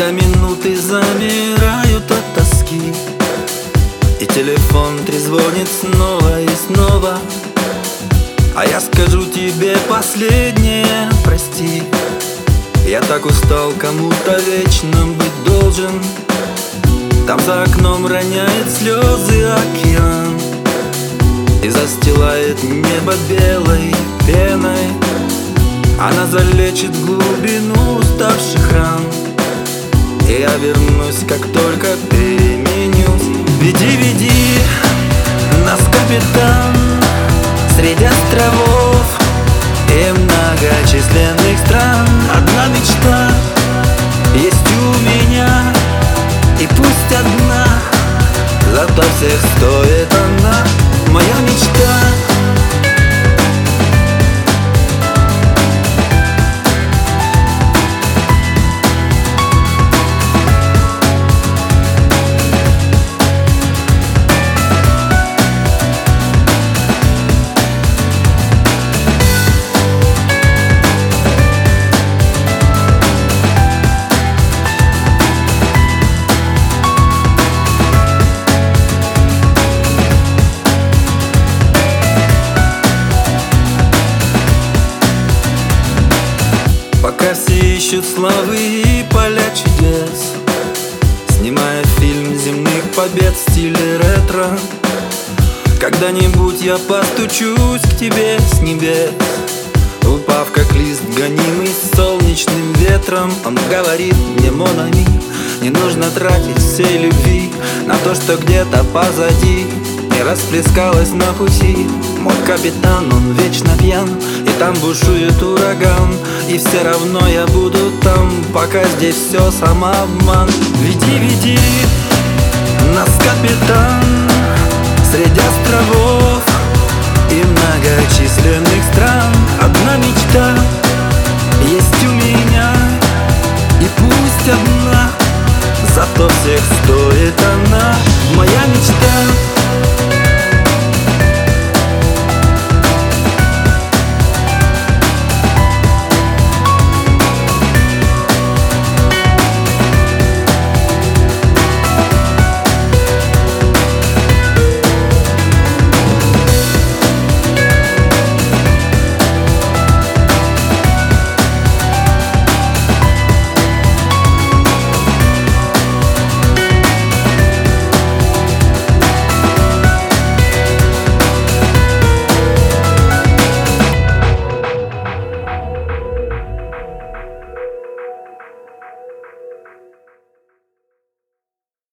Когда минуты замирают от тоски И телефон трезвонит снова и снова А я скажу тебе последнее, прости. Я так устал кому-то вечно быть должен. Там за окном роняет слезы океан И застилает небо белой пеной. Она залечит глубину уставших ран только переменюсь. Веди, веди нас, капитан Среди островов и многочисленных стран. Одна мечта есть у меня И пусть одна, зато всех стоит Пока все ищут славы и поля чудес. Снимая фильм земных побед в стиле ретро. Когда-нибудь я постучусь к тебе с небес. Упав как лист, гонимый солнечным ветром. Он говорит мне, Монами, не нужно тратить всей любви На то, что где-то позади не расплескалась на пути Мой капитан, он вечно пьян И там бушует ураган. И все равно я буду там Пока здесь все самообман Веди, веди нас, капитан Среди островов и многочисленных стран. Одна мечта есть у меня И пусть одна Зато всех стоит она. Моя мечта